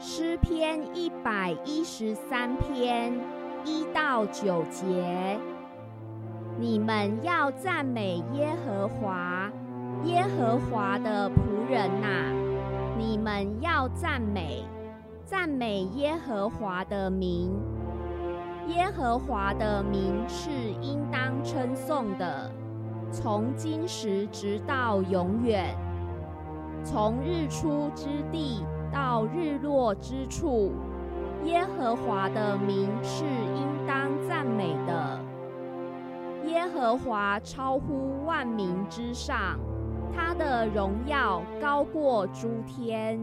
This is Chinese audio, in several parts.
诗篇一百一十三篇一到九节，你们要赞美耶和华，耶和华的仆人呐，你们要赞美，赞美耶和华的名。耶和华的名是应当称颂的，从今时直到永远，从日出之地到日落之处，耶和华的名是应当赞美的。耶和华超乎万民之上，他的荣耀高过诸天。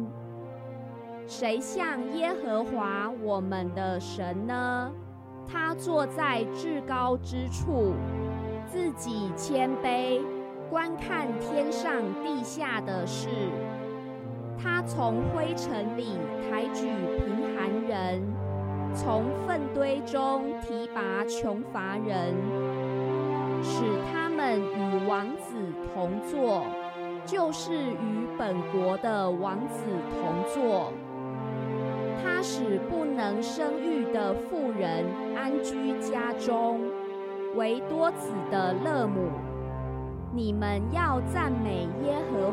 谁像耶和华我们的神呢？他坐在至高之处，自己谦卑，观看天上地下的事。他从灰尘里抬举贫寒人，从粪堆中提拔穷乏人，使他们与王子同坐，就是与本国的王子同坐。他使不能生育的妇人安居家中，为多子的乐母。你们要赞美耶和。